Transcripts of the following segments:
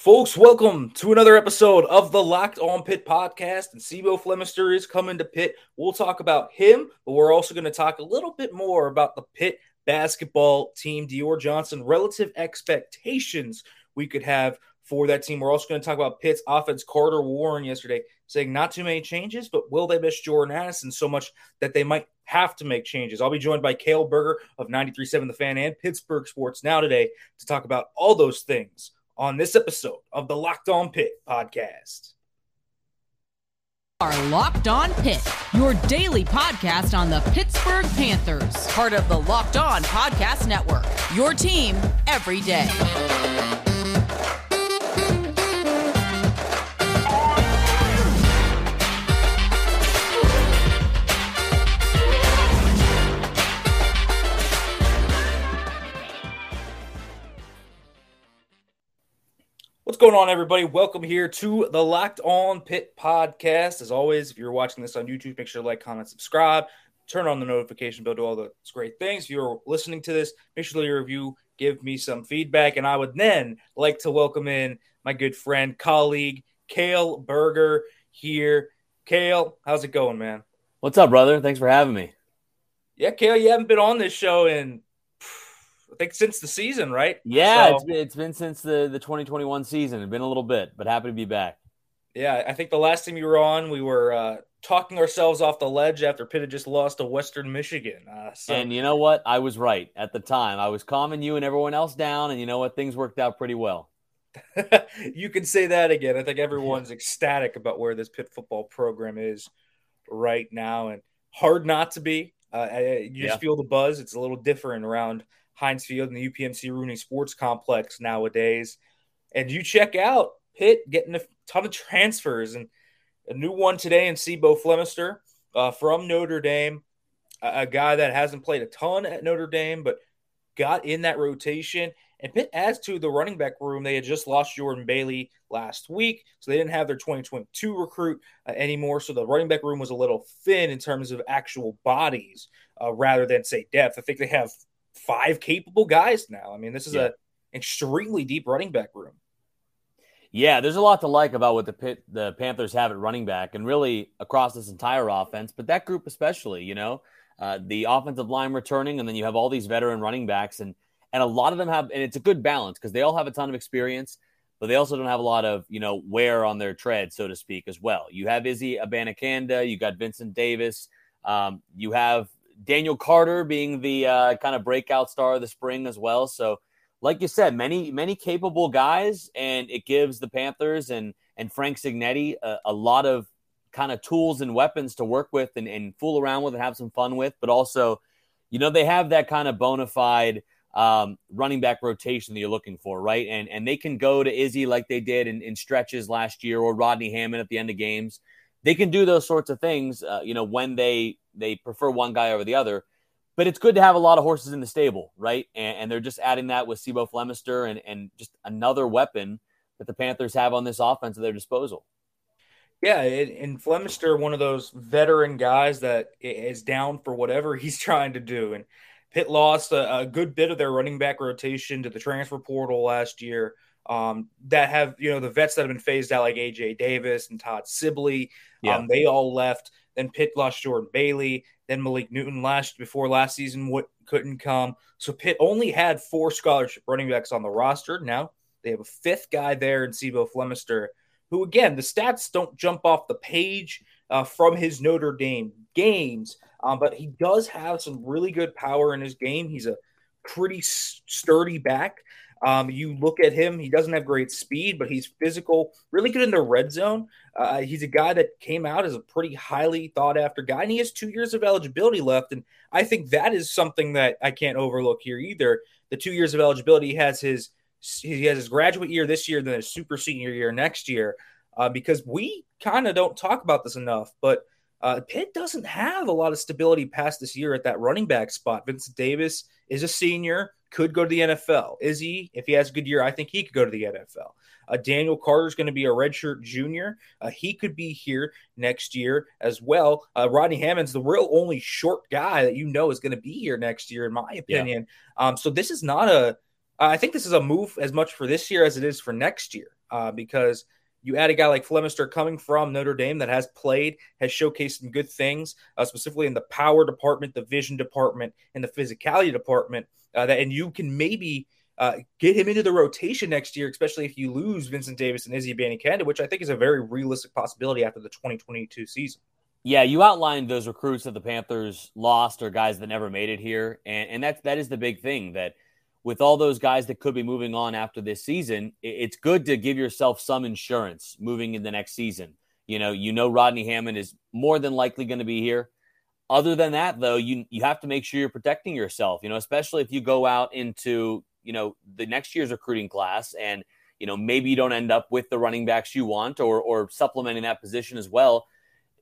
Folks, welcome to another episode of the Locked On Pitt podcast. And C'Bo Flemister is coming to Pitt. We'll talk about him, but we're also going to talk a little bit more about the Pitt basketball team, Dior Johnson, relative expectations we could have for that team. We're also going to talk about Pitt's offense. Carter Warren yesterday saying not too many changes, but will they miss Jordan Addison so much that they might have to make changes? I'll be joined by Cale Berger of 93.7 The Fan and Pittsburgh Sports Now today to talk about all those things on this episode of the Locked On Pitt podcast. Our Locked On Pitt, your daily podcast on the Pittsburgh Panthers, part of the Locked On Podcast Network. Your team every day. Going on, everybody? Welcome here to the Locked On Pitt podcast. As always, if you're watching this on YouTube, make sure to like, comment, subscribe, turn on the notification bell, do all those great things. If you're listening to this, make sure to leave a review, give me some feedback, and I would then like to welcome in my good friend, colleague, Cale Berger here. Cale, how's it going, man? What's up, brother? Thanks for having me. Yeah, Cale, you haven't been on this show in I think since the season, right? Yeah, so, it's, been, it's been since the, the 2021 season. It's been a little bit, but happy to be back. Yeah, I think the last time you were on, we were uh, talking ourselves off the ledge after Pitt had just lost to Western Michigan. Uh, so. And you know what? I was right at the time. I was calming you and everyone else down, and you know what? Things worked out pretty well. you can say that again. I think everyone's ecstatic about where this Pitt football program is right now, and hard not to be. Uh, you just yeah. feel the buzz. It's a little different around – Heinz Field and the UPMC Rooney Sports Complex nowadays. And you check out Pitt getting a ton of transfers and a new one today in C'Bo Flemister uh, from Notre Dame, a, a, guy that hasn't played a ton at Notre Dame, but got in that rotation. And Pitt adds to the running back room. They had just lost Jordan Bailey last week, so they didn't have their 2022 recruit uh, anymore. So the running back room was a little thin in terms of actual bodies uh, rather than, say, depth. I think they have five capable guys now. I mean, this is yeah. a extremely deep running back room. Yeah, there's a lot to like about what the Pitt, the Panthers have at running back, and really across this entire offense. But that group especially, you know, uh, the offensive line returning, and then you have all these veteran running backs, and and a lot of them have, and it's a good balance because they all have a ton of experience, but they also don't have a lot of you know wear on their tread, so to speak, as well. You have Izzy Abanikanda, you got Vincent Davis, um, you have Daniel Carter being the uh, kind of breakout star of the spring as well. So, like you said, many many capable guys, and it gives the Panthers and and Frank Cignetti a, a lot of kind of tools and weapons to work with and, and fool around with and have some fun with. But also, you know, they have that kind of bona fide um, running back rotation that you're looking for, right? And and they can go to Izzy like they did in, in stretches last year, or Rodney Hammond at the end of games. They can do those sorts of things, uh, you know, when they they prefer one guy over the other. But it's good to have a lot of horses in the stable, right? And, and they're just adding that with C'Bo Flemister and, and just another weapon that the Panthers have on this offense at their disposal. Yeah, and Flemister, one of those veteran guys that is down for whatever he's trying to do. And Pitt lost a, a good bit of their running back rotation to the transfer portal last year. Um, that have you know the vets that have been phased out like AJ Davis and Todd Sibley. Yeah. Um, they all left. Then Pitt lost Jordan Bailey. Then Malik Newton last before last season what couldn't come. So Pitt only had four scholarship running backs on the roster. Now they have a fifth guy there in C'Bo Flemister, who again the stats don't jump off the page uh, from his Notre Dame games, um, but he does have some really good power in his game. He's a pretty sturdy back. Um, you look at him, he doesn't have great speed, but he's physical, really good in the red zone. Uh, he's a guy that came out as a pretty highly thought after guy, and he has two years of eligibility left. And I think that is something that I can't overlook here either. The two years of eligibility, he has his he has his graduate year this year, then his super senior year next year. Uh, because we kind of don't talk about this enough, but uh, Pitt doesn't have a lot of stability past this year at that running back spot. Vincent Davis is a senior could go to the NFL. Is he? If he has a good year, I think he could go to the NFL. Uh, Daniel Carter is going to be a redshirt junior. Uh, he could be here next year as well. Uh, Rodney Hammond's the real only short guy that you know is going to be here next year, in my opinion. Yeah. Um, so this is not a I think this is a move as much for this year as it is for next year uh, because you add a guy like Flemister coming from Notre Dame that has played, has showcased some good things, uh, specifically in the power department, the vision department, and the physicality department. Uh, that and you can maybe uh, get him into the rotation next year, especially if you lose Vincent Davis and Izzy Abanikanda, which I think is a very realistic possibility after the 2022 season. Yeah, you outlined those recruits that the Panthers lost or guys that never made it here, and and that's that is the big thing that with all those guys that could be moving on after this season, it's good to give yourself some insurance moving in the next season. You know, you know Rodney Hammond is more than likely going to be here. Other than that, though, you you have to make sure you're protecting yourself. You know, especially if you go out into you know the next year's recruiting class, and you know maybe you don't end up with the running backs you want, or or supplementing that position as well.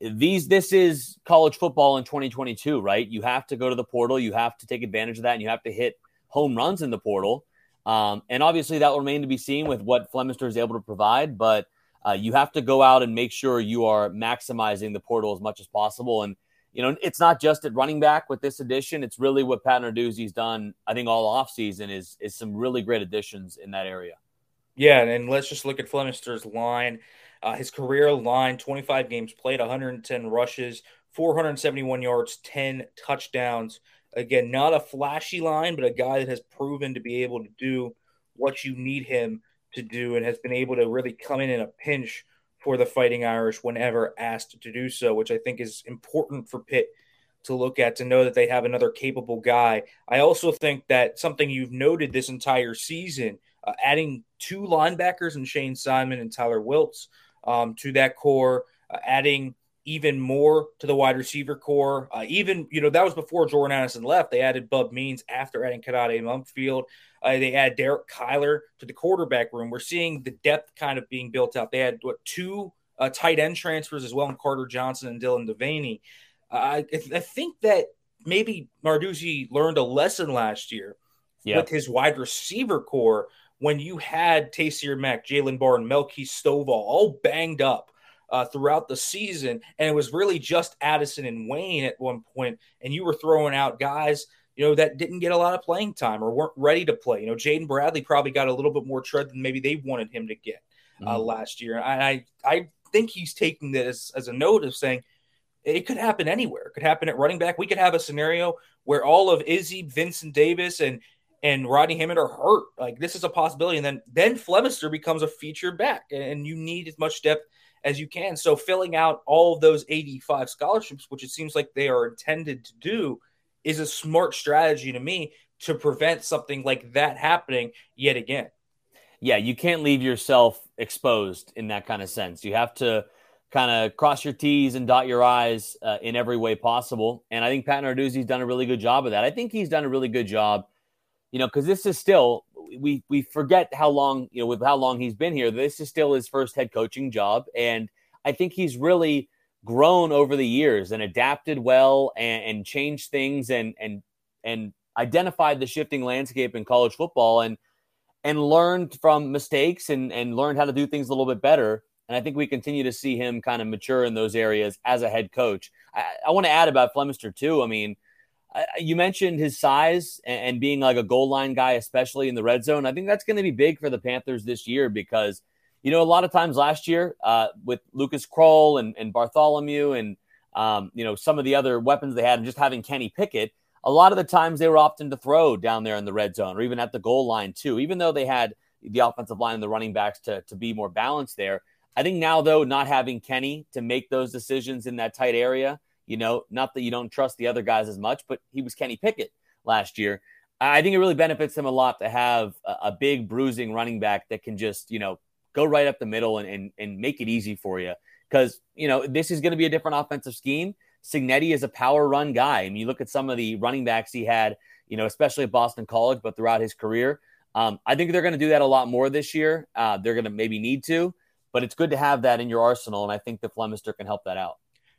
These this is college football in 2022, right? You have to go to the portal, you have to take advantage of that, and you have to hit home runs in the portal. Um, and obviously, that will remain to be seen with what Flemister is able to provide. But uh, you have to go out and make sure you are maximizing the portal as much as possible. And you know, it's not just at running back with this addition; it's really what Pat Narduzzi's done. I think all offseason is is some really great additions in that area. Yeah, and let's just look at Flemister's line. Uh, his career line: 25 games played, 110 rushes, 471 yards, 10 touchdowns. Again, not a flashy line, but a guy that has proven to be able to do what you need him to do and has been able to really come in in a pinch for the Fighting Irish whenever asked to do so, which I think is important for Pitt to look at to know that they have another capable guy. I also think that something you've noted this entire season, uh, adding two linebackers and Shane Simon and Tyler Wiltz um, to that core, uh, adding even more to the wide receiver core. Uh, even, you know, that was before Jordan Addison left. They added Bub Means after adding Kennedy Mumpfield. Uh, they add Derek Kyler to the quarterback room. We're seeing the depth kind of being built out. They had, what, two uh, tight end transfers as well in Carter Johnson and Dylan Devaney. I, I think that maybe Narduzzi learned a lesson last year with his wide receiver core when you had Taysir Mack, Jalen Barden, Melky Stovall all banged up uh, throughout the season, and it was really just Addison and Wayne at one point, and you were throwing out guys, you know, that didn't get a lot of playing time or weren't ready to play. You know, Jaden Bradley probably got a little bit more tread than maybe they wanted him to get uh, mm-hmm. last year. And I, I think he's taking this as a note of saying it could happen anywhere. It could happen at running back. We could have a scenario where all of Izzy, Vincent Davis, and and Rodney Hammond are hurt. Like this is a possibility. And then then Flemister becomes a feature back, and you need as much depth as you can. So filling out all of those 85 scholarships, which it seems like they are intended to do, is a smart strategy to me to prevent something like that happening yet again. Yeah, you can't leave yourself exposed in that kind of sense. You have to kind of cross your T's and dot your I's uh, in every way possible. And I think Pat Narduzzi's done a really good job of that. I think he's done a really good job, you know, because this is still we we forget how long you know with how long he's been here. This is still his first head coaching job, and I think he's really grown over the years and adapted well and, and changed things and and and identified the shifting landscape in college football and and learned from mistakes and and learned how to do things a little bit better. And I think we continue to see him kind of mature in those areas as a head coach. I, I want to add about Flemister too. I mean you mentioned his size and, being like a goal line guy, especially in the red zone. I think that's going to be big for the Panthers this year because, you know, a lot of times last year uh, with Lucas Krull and, and Bartholomew and, um, you know, some of the other weapons they had and just having Kenny Pickett, a lot of the times they were opting to throw down there in the red zone or even at the goal line too, even though they had the offensive line and the running backs to, to be more balanced there. I think now, though, not having Kenny to make those decisions in that tight area – you know, not that you don't trust the other guys as much, but he was Kenny Pickett last year. I think it really benefits him a lot to have a, a big bruising running back that can just, you know, go right up the middle and, and, and make it easy for you. Because, you know, this is going to be a different offensive scheme. Cignetti is a power run guy. I mean, you look at some of the running backs he had, you know, especially at Boston College, but throughout his career. Um, I think they're going to do that a lot more this year. Uh, they're going to maybe need to, but it's good to have that in your arsenal. And I think the Flemister can help that out.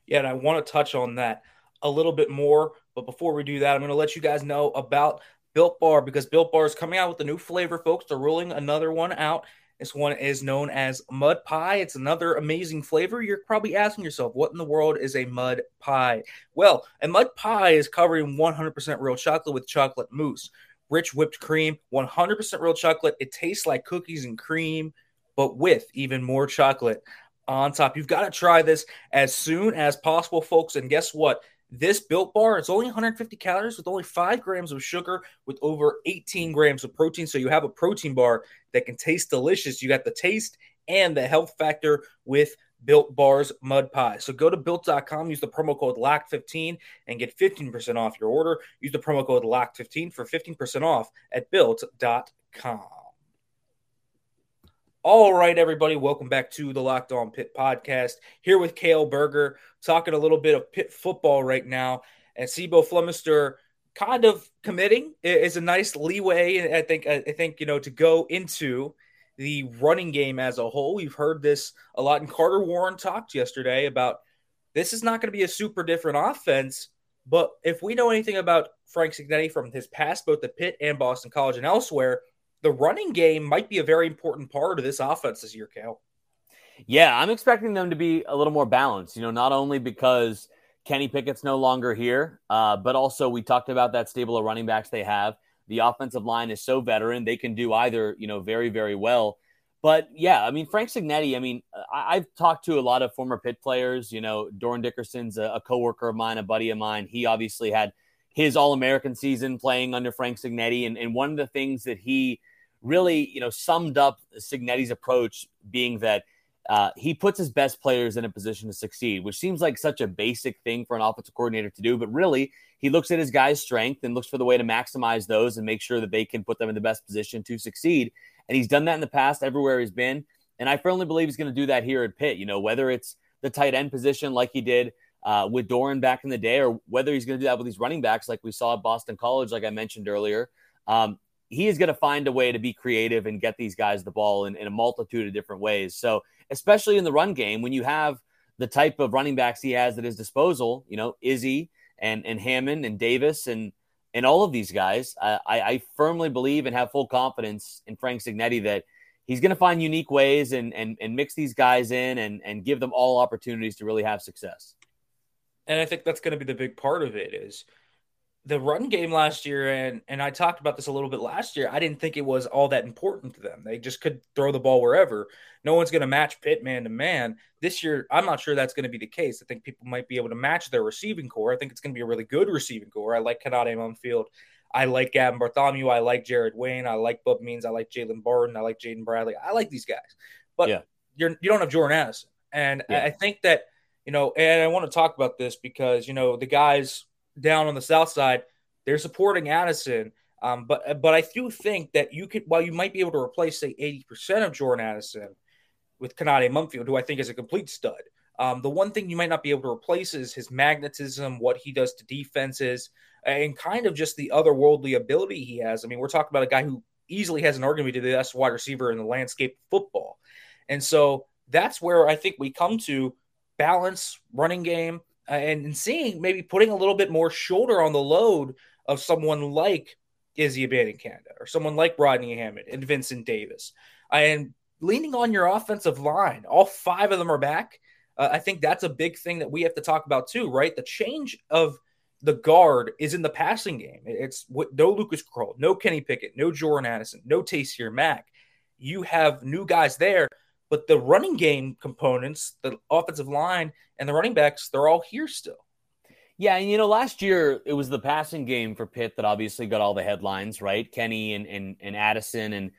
Yeah, and I want to touch on that a little bit more. But before we do that, I'm going to let you guys know about Built Bar because Built Bar is coming out with a new flavor, folks. They're rolling another one out. This one is known as mud pie. It's another amazing flavor. You're probably asking yourself, what in the world is a mud pie? Well, a mud pie is covered in 100% real chocolate with chocolate mousse. rich whipped cream, 100% real chocolate. It tastes like cookies and cream, but with even more chocolate on top. You've got to try this as soon as possible, folks. And guess what? This built bar, it's only 150 calories with only five grams of sugar with over 18 grams of protein. So you have a protein bar that can taste delicious. You got the taste and the health factor with Built Bars Mud Pie. So go to built.com, use the promo code LOCK15 and get 15% off your order. Use the promo code LOCK15 for 15% off at built.com. All right, everybody, welcome back to the Locked On Pitt podcast. Here with Cale Berger, talking a little bit of Pitt football right now. And C'Bo Flemister kind of committing is a nice leeway. I think, I think, you know, to go into the running game as a whole. We've heard this a lot. And Carter Warren talked yesterday about this is not going to be a super different offense. But if we know anything about Frank Cignetti from his past, both at Pitt and Boston College and elsewhere, the running game might be a very important part of this offense this year, Cal. Yeah, I'm expecting them to be a little more balanced. You know, not only because Kenny Pickett's no longer here, uh, but also we talked about that stable of running backs they have. The offensive line is so veteran; they can do either, you know, very, very well. But yeah, I mean, Frank Cignetti, I mean, I, have talked to a lot of former Pitt players. You know, Dorin Dickerson's a, a coworker of mine, a buddy of mine. He obviously had his All American season playing under Frank Cignetti. and, and one of the things that he really, you know, summed up Cignetti's approach being that uh, he puts his best players in a position to succeed, which seems like such a basic thing for an offensive coordinator to do. But really, he looks at his guys' strength and looks for the way to maximize those and make sure that they can put them in the best position to succeed. And he's done that in the past everywhere he's been. And I firmly believe he's going to do that here at Pitt. You know, whether it's the tight end position like he did uh, with Dorin back in the day, or whether he's going to do that with these running backs like we saw at Boston College, like I mentioned earlier. Um, he is going to find a way to be creative and get these guys the ball in, in a multitude of different ways. So, especially in the run game, when you have the type of running backs he has at his disposal, you know, Izzy and and Hammond and Davis and and all of these guys, I, I firmly believe and have full confidence in Frank Cignetti that he's going to find unique ways and and and mix these guys in and and give them all opportunities to really have success. And I think that's going to be the big part of it is the run game last year, and and I talked about this a little bit last year. I didn't think it was all that important to them. They just could throw the ball wherever. No one's going to match Pitt man to man this year. I'm not sure that's going to be the case. I think people might be able to match their receiving core. I think it's going to be a really good receiving core. I like Konata Mumpfield. I like Gavin Bartholomew. I like Jared Wayne. I like Bub Means. I like Jalen Barden. I like Jaden Bradley. I like these guys. But yeah. you're you don't have Jordan Addison. And yeah. I think that, you know, and I want to talk about this because, you know, the guys down on the south side, they're supporting Addison. Um, but but I do think that you could while you might be able to replace say 80% of Jordan Addison with Konata Mumpfield, who I think is a complete stud. Um, the one thing you might not be able to replace is his magnetism, what he does to defenses, and kind of just the otherworldly ability he has. I mean, we're talking about a guy who easily has an argument to be the best wide receiver in the landscape of football. And so that's where I think we come to balance running game and, and seeing maybe putting a little bit more shoulder on the load of someone like Izzy Abanikanda or someone like Rodney Hammond and Vincent Davis. And leaning on your offensive line, all five of them are back. Uh, I think that's a big thing that we have to talk about too, right? The change of the guard is in the passing game. It's what, no Lucas Krull, no Kenny Pickett, no Jordan Addison, no Taysir Mack. You have new guys there, but the running game components, the offensive line and the running backs, they're all here still. Yeah, and you know, last year it was the passing game for Pitt that obviously got all the headlines, right? Kenny and and, and Addison and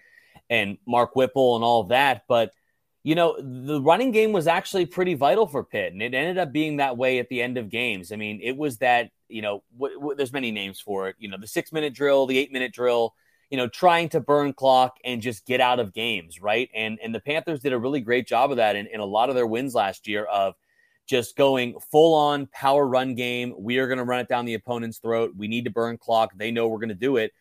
and Mark Whipple and all that. But you know, the running game was actually pretty vital for Pitt, and it ended up being that way at the end of games. I mean, it was that you know, there's many names for it. You know, the six minute drill, the eight minute drill you know, trying to burn clock and just get out of games, right? And and the Panthers did a really great job of that in, in a lot of their wins last year of just going full on power run game. We are going to run it down the opponent's throat. We need to burn clock. They know we're going to do it.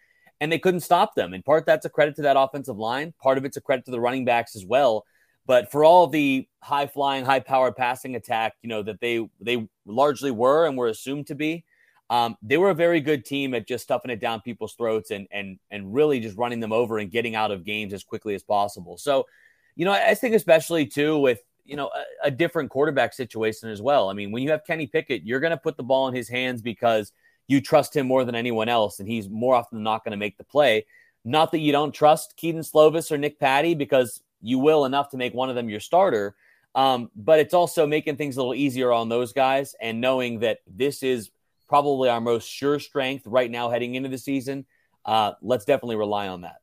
And they couldn't stop them. In part, that's a credit to that offensive line. Part of it's a credit to the running backs as well. But for all the high flying, high powered passing attack, you know, that they they largely were and were assumed to be, um, they were a very good team at just stuffing it down people's throats and and and really just running them over and getting out of games as quickly as possible. So, you know, I think especially too with you know a, a different quarterback situation as well. I mean, when you have Kenny Pickett, you're going to put the ball in his hands because you trust him more than anyone else, and he's more often than not going to make the play. Not that you don't trust Kedon Slovis or Nick Patti because you will enough to make one of them your starter. Um, but it's also making things a little easier on those guys and knowing that this is probably our most sure strength right now heading into the season. Uh, let's definitely rely on that.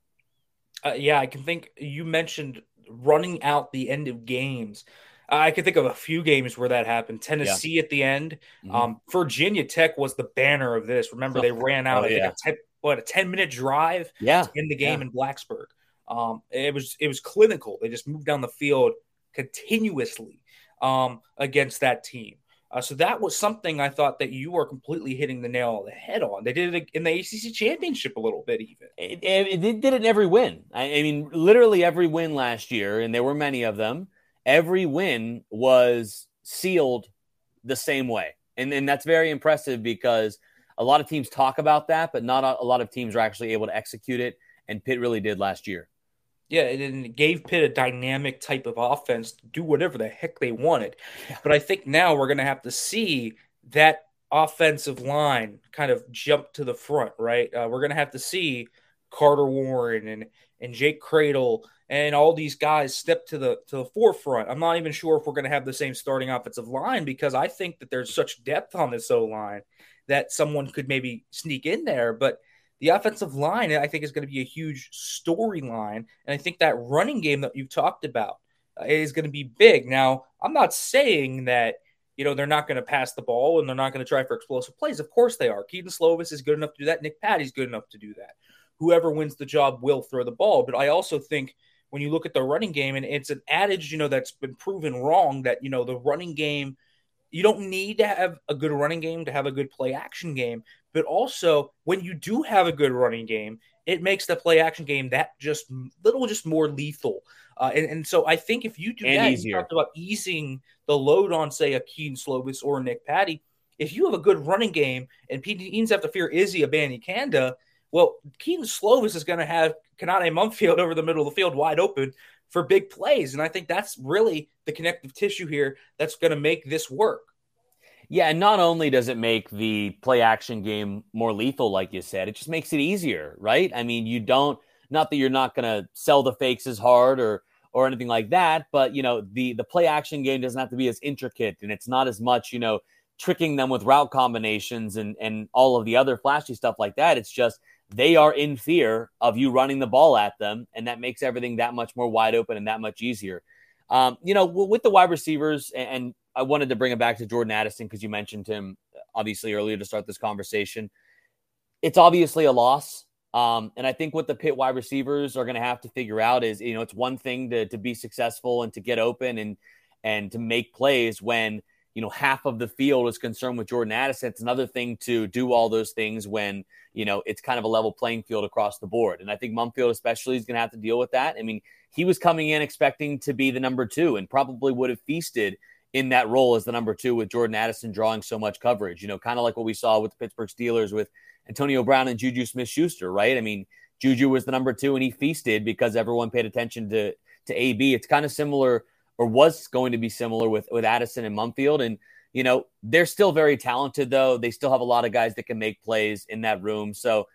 Uh, yeah, I can think you mentioned running out the end of games. I can think of a few games where that happened. Tennessee yeah. at the end. Mm-hmm. Um, Virginia Tech was the banner of this. Remember, they ran out. Oh, I think yeah. a ten, what a ten minute drive. Yeah. in the game yeah. in Blacksburg. Um, it was it was clinical. They just moved down the field continuously um, against that team. Uh, so that was something I thought that you were completely hitting the nail on the head on. They did it in the ACC championship a little bit, even. It, it, it did it in every win. I, I, mean, literally every win last year, and there were many of them. Every win was sealed the same way, and and that's very impressive because a lot of teams talk about that, but not a, a lot of teams are actually able to execute it. And Pitt really did last year. Yeah, and it gave Pitt a dynamic type of offense to do whatever the heck they wanted. Yeah. But I think now we're going to have to see that offensive line kind of jump to the front, right? Uh, we're going to have to see Carter Warren and and Jake Kradel and all these guys step to the to the forefront. I'm not even sure if we're going to have the same starting offensive line because I think that there's such depth on this O line that someone could maybe sneak in there, but the offensive line, I think, is going to be a huge storyline. And I think that running game that you've talked about uh, is going to be big. Now, I'm not saying that, you know, they're not going to pass the ball and they're not going to try for explosive plays. Of course they are. Kedon Slovis is good enough to do that. Nick Patti's good enough to do that. Whoever wins the job will throw the ball. But I also think when you look at the running game, and it's an adage, you know, that's been proven wrong that, you know, the running game – you don't need to have a good running game to have a good play action game but also when you do have a good running game, it makes the play action game that just little just more lethal. Uh, and, and, so I think if you do and that, easier. you talked about easing the load on, say, a Kedon Slovis or Nick Patti. If you have a good running game and teams have to fear Izzy Abanikanda, well, Kedon Slovis is going to have Konata Mumpfield over the middle of the field wide open for big plays. And I think that's really the connective tissue here that's going to make this work. Yeah, and not only does it make the play action game more lethal, like you said, it just makes it easier, right? I mean, you don't not that you're not going to sell the fakes as hard or or anything like that, but you know, the the play action game doesn't have to be as intricate and it's not as much, you know, tricking them with route combinations and and all of the other flashy stuff like that. It's just they are in fear of you running the ball at them, and that makes everything that much more wide open and that much easier. Um, you know, with the wide receivers, and I wanted to bring it back to Jordan Addison because you mentioned him obviously earlier to start this conversation. It's obviously a loss. Um, and I think what the Pitt wide receivers are going to have to figure out is, you know, it's one thing to, to be successful and to get open and and to make plays when you know half of the field is concerned with Jordan Addison. It's another thing to do all those things when you know it's kind of a level playing field across the board. And I think Mumpfield especially is going to have to deal with that. I mean, he was coming in expecting to be the number two and probably would have feasted in that role as the number two with Jordan Addison drawing so much coverage. You know, kind of like what we saw with the Pittsburgh Steelers with Antonio Brown and Juju Smith Schuster, right? I mean, Juju was the number two and he feasted because everyone paid attention to to AB. It's kind of similar or was going to be similar with with Addison and Mumpfield. And you know, they're still very talented though. They still have a lot of guys that can make plays in that room. So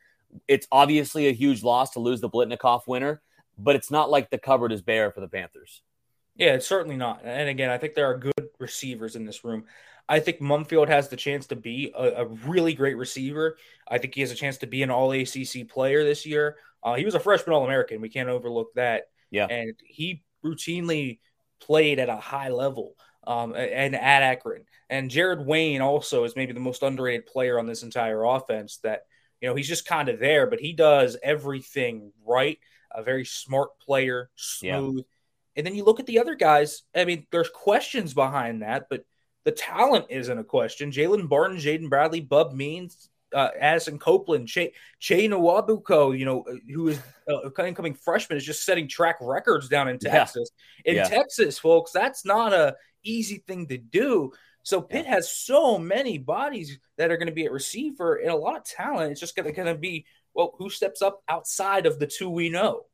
it's obviously a huge loss to lose the Biletnikoff winner, but it's not like the cupboard is bare for the Panthers. Yeah, it's certainly not. And again, I think there are good receivers in this room. I think Mumpfield has the chance to be a, a really great receiver. I think he has a chance to be an All ACC player this year. Uh, he was a freshman All American. We can't overlook that. Yeah, and he routinely played at a high level um, and at Akron. And Jared Wayne also is maybe the most underrated player on this entire offense. That you know he's just kind of there, but he does everything right. A very smart player, smooth. Yeah and then you look at the other guys. I mean, there's questions behind that, but the talent isn't a question. Jalen Barden, Jaden Bradley, Bub Means, uh, Addison Copeland, Che, che Nwabuko, you know, who is uh, incoming freshman, is just setting track records down in Texas. Yeah. In yeah. Texas, folks, that's not a easy thing to do. So Pitt yeah. has so many bodies that are going to be at receiver and a lot of talent. It's just going to be well, who steps up outside of the two we know.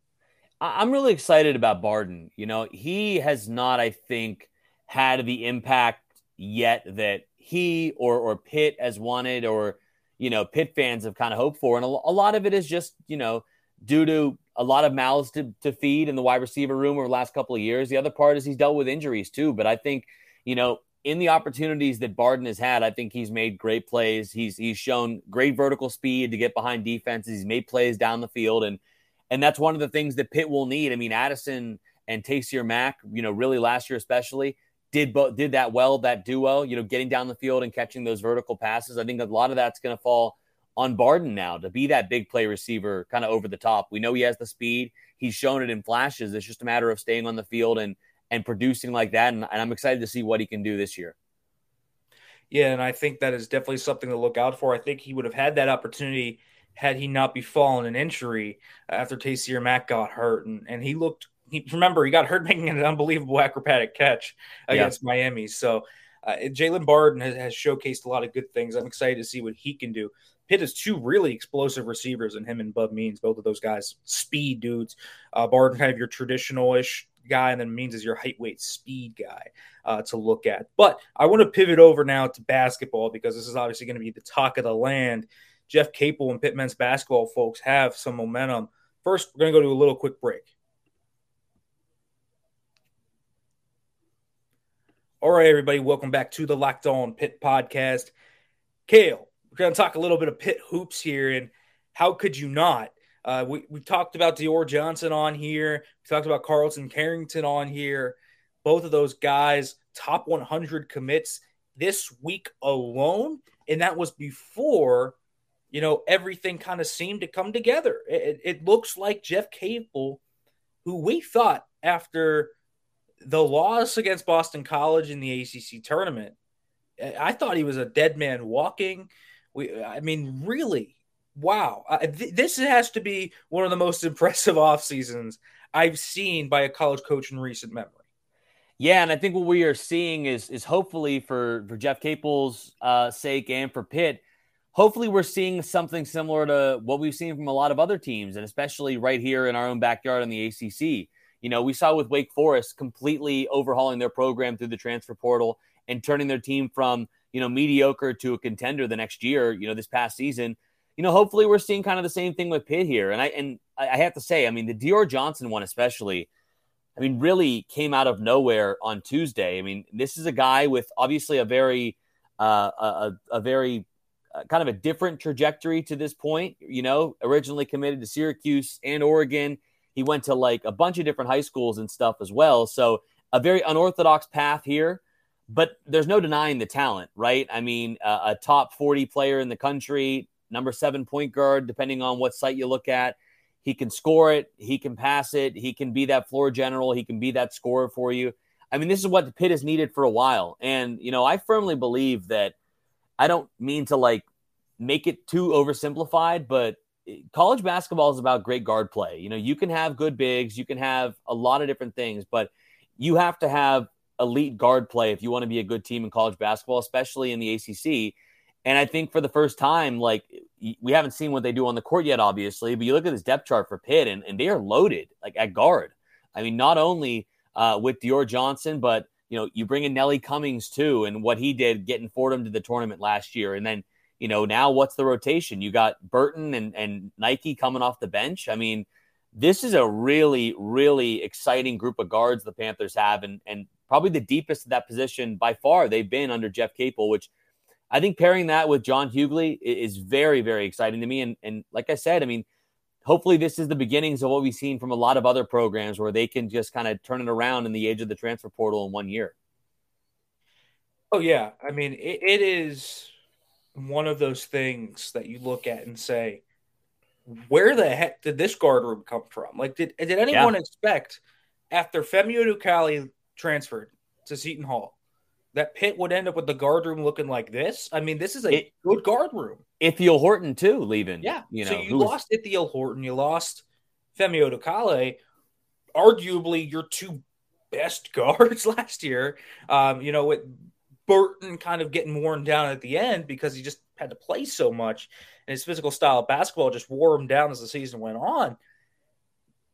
I'm really excited about Barden. You know, he has not, I think, had the impact yet that he or or Pitt has wanted, or you know, Pitt fans have kind of hoped for. And a, a lot of it is just, you know, due to a lot of mouths to, to feed in the wide receiver room over the last couple of years. The other part is he's dealt with injuries too. But I think, you know, in the opportunities that Barden has had, I think he's made great plays. He's he's shown great vertical speed to get behind defenses. He's made plays down the field, and and that's one of the things that Pitt will need. I mean, Addison and Taysir Mack, you know, really last year especially did both did that well. That duo, you know, getting down the field and catching those vertical passes. I think a lot of that's going to fall on Barden now to be that big play receiver, kind of over the top. We know he has the speed. He's shown it in flashes. It's just a matter of staying on the field and and producing like that. And, and I'm excited to see what he can do this year. Yeah, and I think that is definitely something to look out for. I think he would have had that opportunity had he not be fallen an injury after Taysir Mack got hurt, and, and he looked. He remember he got hurt making an unbelievable acrobatic catch against yeah. Miami. So uh, Jalen Barden has, has, showcased a lot of good things. I'm excited to see what he can do. Pitt has two really explosive receivers in him and Bub Means, both of those guys, speed dudes. Uh, Barden, kind of your traditional ish guy, and then Means is your height, weight, speed guy uh, to look at. But I want to pivot over now to basketball because this is obviously going to be the talk of the land. Jeff Capel and Pitt men's basketball folks have some momentum. First, we're going to go to a little quick break. All right, everybody, welcome back to the Locked On Pitt podcast. Cale, we're going to talk a little bit of Pitt hoops here, and how could you not? Uh, we, we talked about Dior Johnson on here. We talked about Carlton Carrington on here. Both of those guys, top 100 commits this week alone. And that was before, you know, everything kind of seemed to come together. It, it looks like Jeff Capel, who we thought after the loss against Boston College in the ACC tournament, I thought he was a dead man walking. We, I mean, really, wow, th- this has to be one of the most impressive off seasons I've seen by a college coach in recent memory. Yeah, and I think what we are seeing is is hopefully for for Jeff Capel's uh, sake and for Pitt, hopefully we're seeing something similar to what we've seen from a lot of other teams, and especially right here in our own backyard in the ACC. You know, we saw with Wake Forest completely overhauling their program through the transfer portal and turning their team from you know mediocre to a contender the next year. You know, this past season you know, hopefully we're seeing kind of the same thing with Pitt here. And I and I have to say, I mean, the Dior Johnson one especially, I mean, really came out of nowhere on Tuesday. I mean, this is a guy with obviously a very uh, a, a very uh, kind of a different trajectory to this point. You know, originally committed to Syracuse and Oregon. He went to like a bunch of different high schools and stuff as well. So a very unorthodox path here but there's no denying the talent, right? I mean, uh, a top 40 player in the country, number seven point guard, depending on what site you look at. He can score it, he can pass it, he can be that floor general, he can be that scorer for you. I mean, this is what the Pitt has needed for a while. And, you know, I firmly believe that I don't mean to like make it too oversimplified, but college basketball is about great guard play. You know, you can have good bigs, you can have a lot of different things, but you have to have elite guard play if you want to be a good team in college basketball, especially in the ACC. And I think for the first time, like we haven't seen what they do on the court yet, obviously, but you look at this depth chart for Pitt and, and they are loaded like at guard. I mean, not only uh, with Dior Johnson, but you know, you bring in Nelly Cummings too, and what he did getting Fordham to the tournament last year. And then, you know, now what's the rotation? You got Burton and, and Nike coming off the bench. I mean, this is a really, really exciting group of guards the Panthers have, and and probably the deepest of that position by far they've been under Jeff Capel, which I think pairing that with John Hugley is very, very exciting to me. And, and like I said, I mean, hopefully this is the beginnings of what we've seen from a lot of other programs where they can just kind of turn it around in the age of the transfer portal in one year. Oh, yeah. I mean, it, it is one of those things that you look at and say, where the heck did this guard room come from? Like, did, did anyone yeah. expect after Femi Odukale transferred to Seton Hall that Pitt would end up with the guard room looking like this. I mean, this is a it, good guard room. Ithiel Horton too, leaving. Yeah, you know, so you lost Ithiel Horton, you lost Femi Odukale, arguably your two best guards last year. Um, you know, with Burton kind of getting worn down at the end because he just had to play so much, and his physical style of basketball just wore him down as the season went on.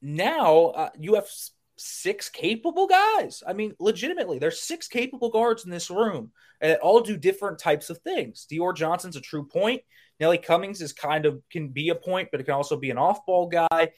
Now uh, you have six capable guys. I mean, legitimately, there's six capable guards in this room that all do different types of things. Dior Johnson's a true point. Nelly Cummings is kind of can be a point, but it can also be an off ball guy.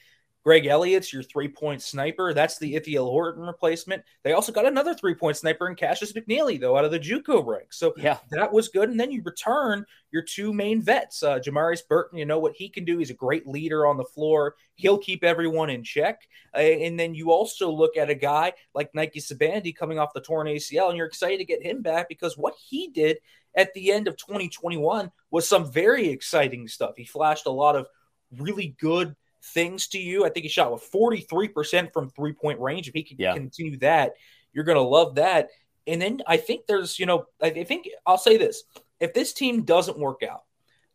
Greg Elliott's your three point sniper. That's the Ithiel Horton replacement. They also got another three point sniper in Cassius McNeely, though, out of the Juco ranks. So yeah, that was good. And then you return your two main vets, uh, Jamarius Burton. You know what he can do. He's a great leader on the floor. He'll keep everyone in check. Uh, and then you also look at a guy like Nike Sibande coming off the torn ACL, and you're excited to get him back because what he did at the end of 2021 was some very exciting stuff. He flashed a lot of really good things to you. I think he shot with 43% from three point range. If he can yeah. continue that, you're going to love that. And then I think there's, you know, I think I'll say this if this team doesn't work out,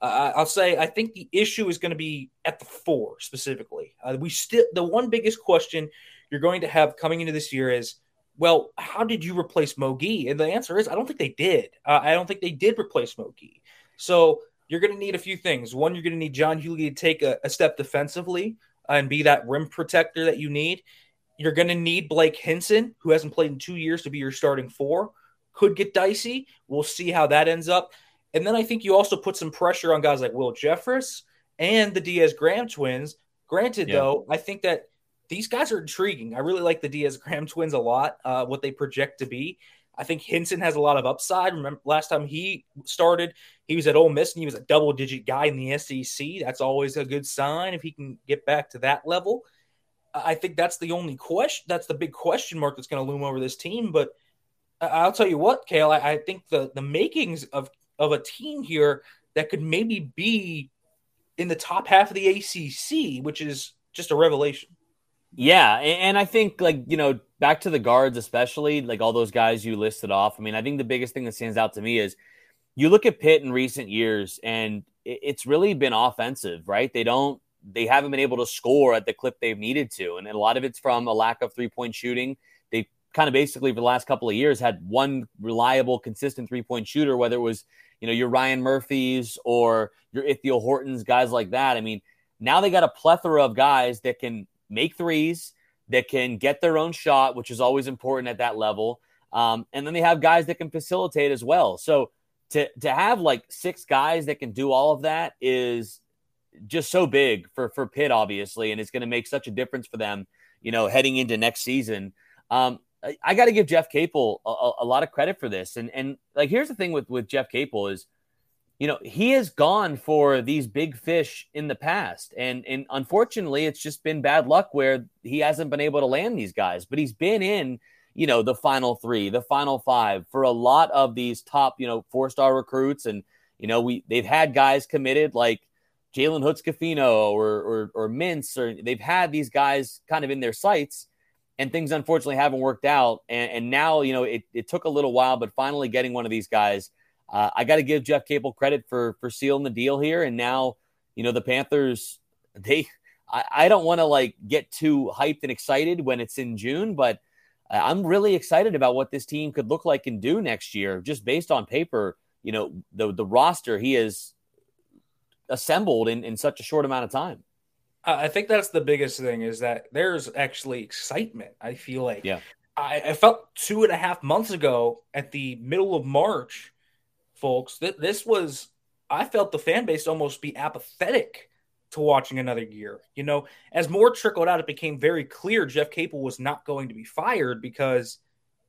uh, I'll say I think the issue is going to be at the four specifically. Uh, we still, the one biggest question you're going to have coming into this year is, well, how did you replace Mogi? And the answer is, I don't think they did. Uh, I don't think they did replace Mogi. So you're going to need a few things. One, you're going to need John Hugley to take a, a step defensively and be that rim protector that you need. You're going to need Blake Hinson, who hasn't played in two years, to be your starting four. Could get dicey. We'll see how that ends up. And then I think you also put some pressure on guys like Will Jeffress and the Diaz Graham twins. Granted, yeah. though, I think that these guys are intriguing. I really like the Diaz Graham twins a lot, uh, what they project to be. I think Hinson has a lot of upside. Remember last time he started, he was at Ole Miss and he was a double digit guy in the SEC. That's always a good sign if he can get back to that level. I think that's the only question. That's the big question mark that's going to loom over this team. But I'll tell you what, Cale, I, I think the the makings of of a team here that could maybe be in the top half of the ACC, which is just a revelation. Yeah, and I think like you know back to the guards, especially like all those guys you listed off. I mean, I think the biggest thing that stands out to me is you look at Pitt in recent years, and it's really been offensive, right? They don't, they haven't been able to score at the clip they've needed to, and a lot of it's from a lack of three point shooting. They kind of basically for the last couple of years had one reliable, consistent three point shooter, whether it was you know your Ryan Murphys or your Ithiel Hortons, guys like that. I mean, now they got a plethora of guys that can make threes, that can get their own shot, which is always important at that level. Um, and then they have guys that can facilitate as well. So to to have like six guys that can do all of that is just so big for for Pitt, obviously, and it's going to make such a difference for them, you know, heading into next season. Um, I, I got to give Jeff Capel a, a, lot of credit for this, and and like here's the thing with with Jeff Capel is you know, he has gone for these big fish in the past. And and unfortunately, it's just been bad luck where he hasn't been able to land these guys. But he's been in, you know, the final three, the final five for a lot of these top, you know, four star recruits. And, you know, we they've had guys committed like Jalen Hoods or, or or Mintz, or they've had these guys kind of in their sights. And things unfortunately haven't worked out. And, and now, you know, it, it took a little while, but finally getting one of these guys uh, I got to give Jeff Capel credit for for sealing the deal here. And now, you know, the Panthers, they, I, I don't want to like get too hyped and excited when it's in June, but I'm really excited about what this team could look like and do next year, just based on paper. You know, the the roster he has assembled in, in such a short amount of time. I think that's the biggest thing is that there's actually excitement. I feel like, yeah, I, I felt two and a half months ago at the middle of March folks, that this was I felt the fan base almost be apathetic to watching another year. You know, as more trickled out, it became very clear Jeff Capel was not going to be fired because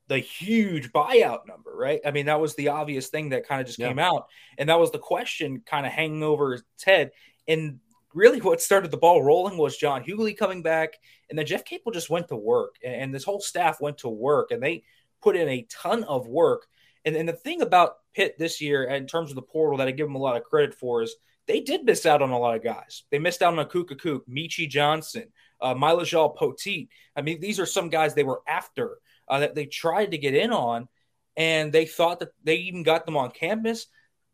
the huge buyout number, right? I mean, that was the obvious thing that kind of just yeah. came out. And that was the question kind of hanging over his head. And really what started the ball rolling was John Hugley coming back. And then Jeff Capel just went to work. And this whole staff went to work and they put in a ton of work. And, and the thing about Pitt this year, in terms of the portal, that I give them a lot of credit for is they did miss out on a lot of guys. They missed out on Akok Akok, Meechie Johnson, uh, Myles Poteet. I mean, these are some guys they were after uh, that they tried to get in on, and they thought that they even got them on campus.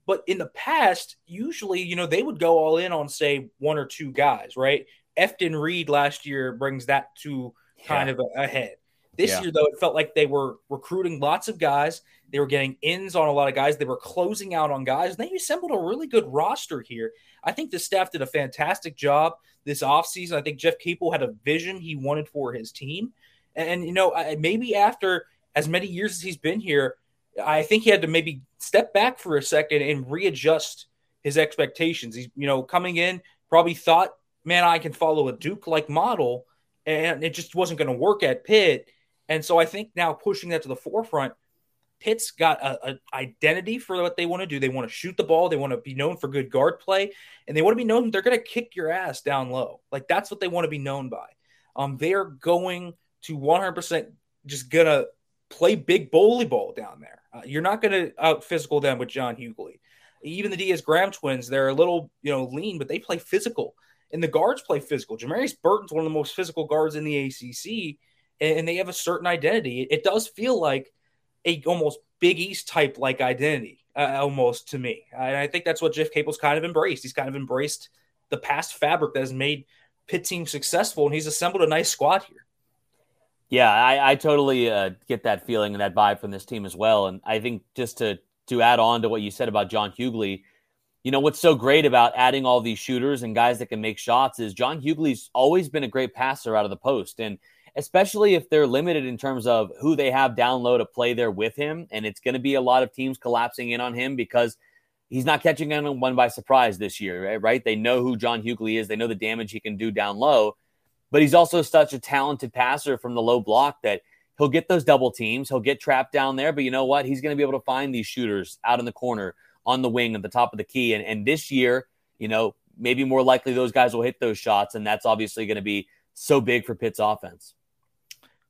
But in the past, usually, you know, they would go all in on, say, one or two guys, right? Efton Reid last year brings that to kind yeah. of a, ahead. This yeah. year, though, it felt like they were recruiting lots of guys. They were getting ins on a lot of guys. They were closing out on guys. And they assembled a really good roster here. I think the staff did a fantastic job this offseason. I think Jeff Capel had a vision he wanted for his team. And, and you know, maybe after as many years as he's been here, I think he had to maybe step back for a second and readjust his expectations. He's, you know, coming in, probably thought, man, I can follow a Duke like model, and it just wasn't going to work at Pitt. And so I think now pushing that to the forefront, Pitt's got a, a, identity for what they want to do. They want to shoot the ball. They want to be known for good guard play, and they want to be known. They're going to kick your ass down low. Like that's what they want to be known by. Um, they are going to 100% just gonna play big bully ball down there. Uh, you're not going to out physical them with John Hugley. Even the Diaz Graham twins, they're a little you know lean, but they play physical, and the guards play physical. Jamarius Burton's one of the most physical guards in the ACC, and, they have a certain identity. It, does feel like a almost Big East type like identity, uh, almost to me. And I think that's what Jeff Capel's kind of embraced. He's kind of embraced the past fabric that has made Pitt team successful, and he's assembled a nice squad here. Yeah, I, I totally uh, get that feeling and that vibe from this team as well. And I think just to to add on to what you said about John Hugley, you know what's so great about adding all these shooters and guys that can make shots is John Hugley's always been a great passer out of the post, and especially if they're limited in terms of who they have down low to play there with him, and it's going to be a lot of teams collapsing in on him because he's not catching anyone by surprise this year, right? They know who John Hugley is, they know the damage he can do down low, but he's also such a talented passer from the low block that he'll get those double teams, he'll get trapped down there, but you know what? He's going to be able to find these shooters out in the corner, on the wing, at the top of the key, and and this year, you know, maybe more likely those guys will hit those shots, and that's obviously going to be so big for Pitt's offense.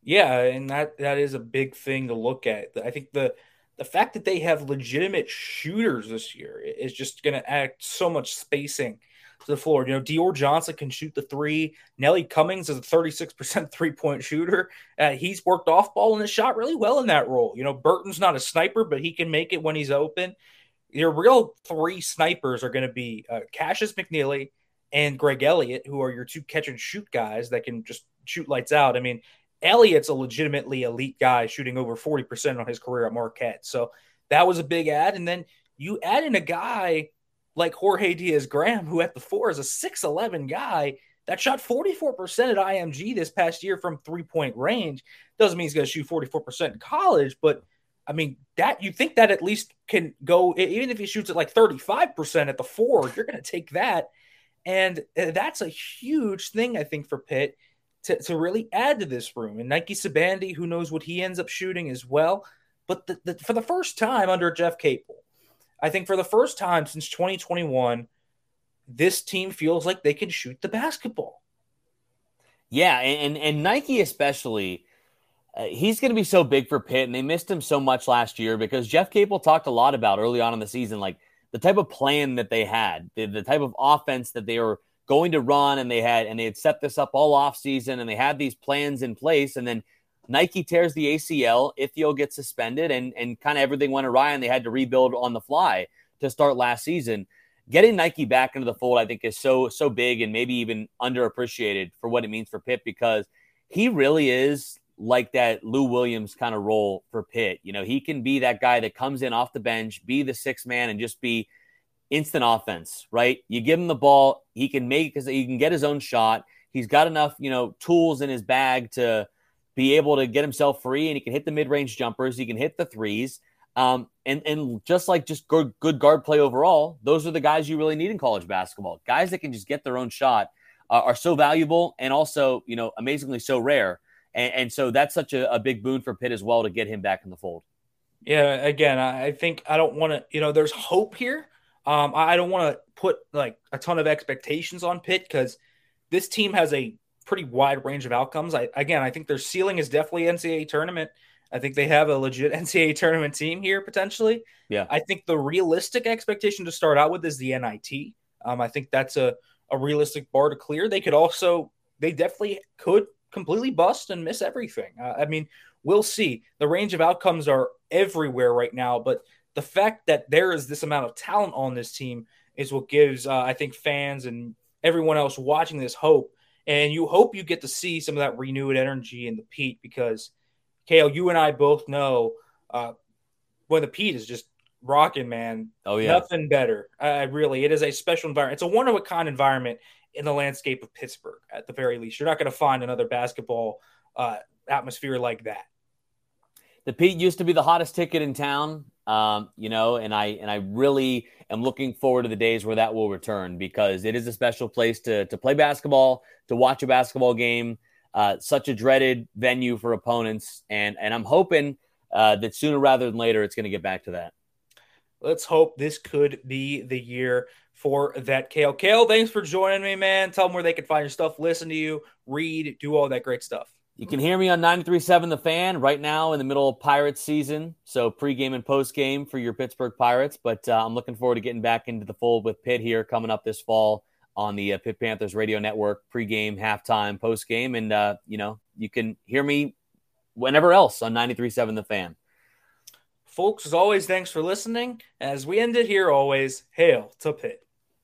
Yeah, and that that is a big thing to look at. I think the the fact that they have legitimate shooters this year is just going to add so much spacing to the floor. You know, Dior Johnson can shoot the three. Nelly Cummings is a 36% three point shooter. Uh, he's worked off ball and has shot really well in that role. You know, Burton's not a sniper, but he can make it when he's open. Your real three snipers are going to be uh, Cassius McNeely and Greg Elliott, who are your two catch and shoot guys that can just shoot lights out. I mean, Elliott's a legitimately elite guy shooting over 40% on his career at Marquette. So that was a big ad. And then you add in a guy like Jorge Diaz Graham, who at the four is a 6'11 guy that shot 44% at IMG this past year from three point range. Doesn't mean he's going to shoot 44% in college, but I mean, that you think that at least can go, even if he shoots at like 35% at the four, you're going to take that. And uh, that's a huge thing, I think, for Pitt to, to really add to this room. And Nike Sibande, who knows what he ends up shooting as well. But the, the, for the first time under Jeff Capel, I think for the first time since 2021, this team feels like they can shoot the basketball. Yeah, and and Nike especially, uh, he's going to be so big for Pitt, and they missed him so much last year because Jeff Capel talked a lot about early on in the season, like the type of plan that they had, the, the type of offense that they were going to run and they had and they had set this up all off season and they had these plans in place and then Nike tears the ACL, Ithiel gets suspended and and kind of everything went awry and they had to rebuild on the fly to start last season. Getting Nike back into the fold I think is so so big and maybe even underappreciated for what it means for Pitt because he really is like that Lou Williams kind of role for Pitt. You know, he can be that guy that comes in off the bench, be the sixth man and just be instant offense, right? You give him the ball, he can make because he can get his own shot. He's got enough, you know, tools in his bag to be able to get himself free, and he can hit the mid-range jumpers. He can hit the threes, um, and and just like just good, good guard play overall, those are the guys you really need in college basketball. Guys that can just get their own shot uh, are so valuable, and also, you know, amazingly so rare. And, and so that's such a, a big boon for Pitt as well to get him back in the fold. Yeah, again, I think I don't want to, you know, there's hope here um, I don't want to put like a ton of expectations on Pitt because this team has a pretty wide range of outcomes. I again, I think their ceiling is definitely NCAA tournament. I think they have a legit NCAA tournament team here potentially. Yeah. I think the realistic expectation to start out with is the NIT. Um, I think that's a, a realistic bar to clear. They could also, they definitely could completely bust and miss everything. Uh, I mean, we'll see. The range of outcomes are everywhere right now, but the fact that there is this amount of talent on this team is what gives, uh, I think, fans and everyone else watching this hope. And you hope you get to see some of that renewed energy in the Pete because, Cale, you and I both know uh, when the Pete is just rocking, man. Oh yeah, nothing better. Uh, really, it is a special environment. It's a one of a kind environment in the landscape of Pittsburgh. At the very least, you're not going to find another basketball uh, atmosphere like that. The Pete used to be the hottest ticket in town, um, you know, and I and I really am looking forward to the days where that will return because it is a special place to to play basketball, to watch a basketball game. Uh, such a dreaded venue for opponents, and and I'm hoping uh, that sooner rather than later it's going to get back to that. Let's hope this could be the year for that. Cale, Cale, thanks for joining me, man. Tell them where they can find your stuff, listen to you, read, do all that great stuff. You can hear me on 93.7 The Fan right now in the middle of Pirates season. So pregame and postgame for your Pittsburgh Pirates. But uh, I'm looking forward to getting back into the fold with Pitt here coming up this fall on the uh, Pitt Panthers radio network, pregame, halftime, postgame. And, uh, you know, you can hear me whenever else on 93.7 The Fan. Folks, as always, thanks for listening. As we end it here, always, hail to Pitt.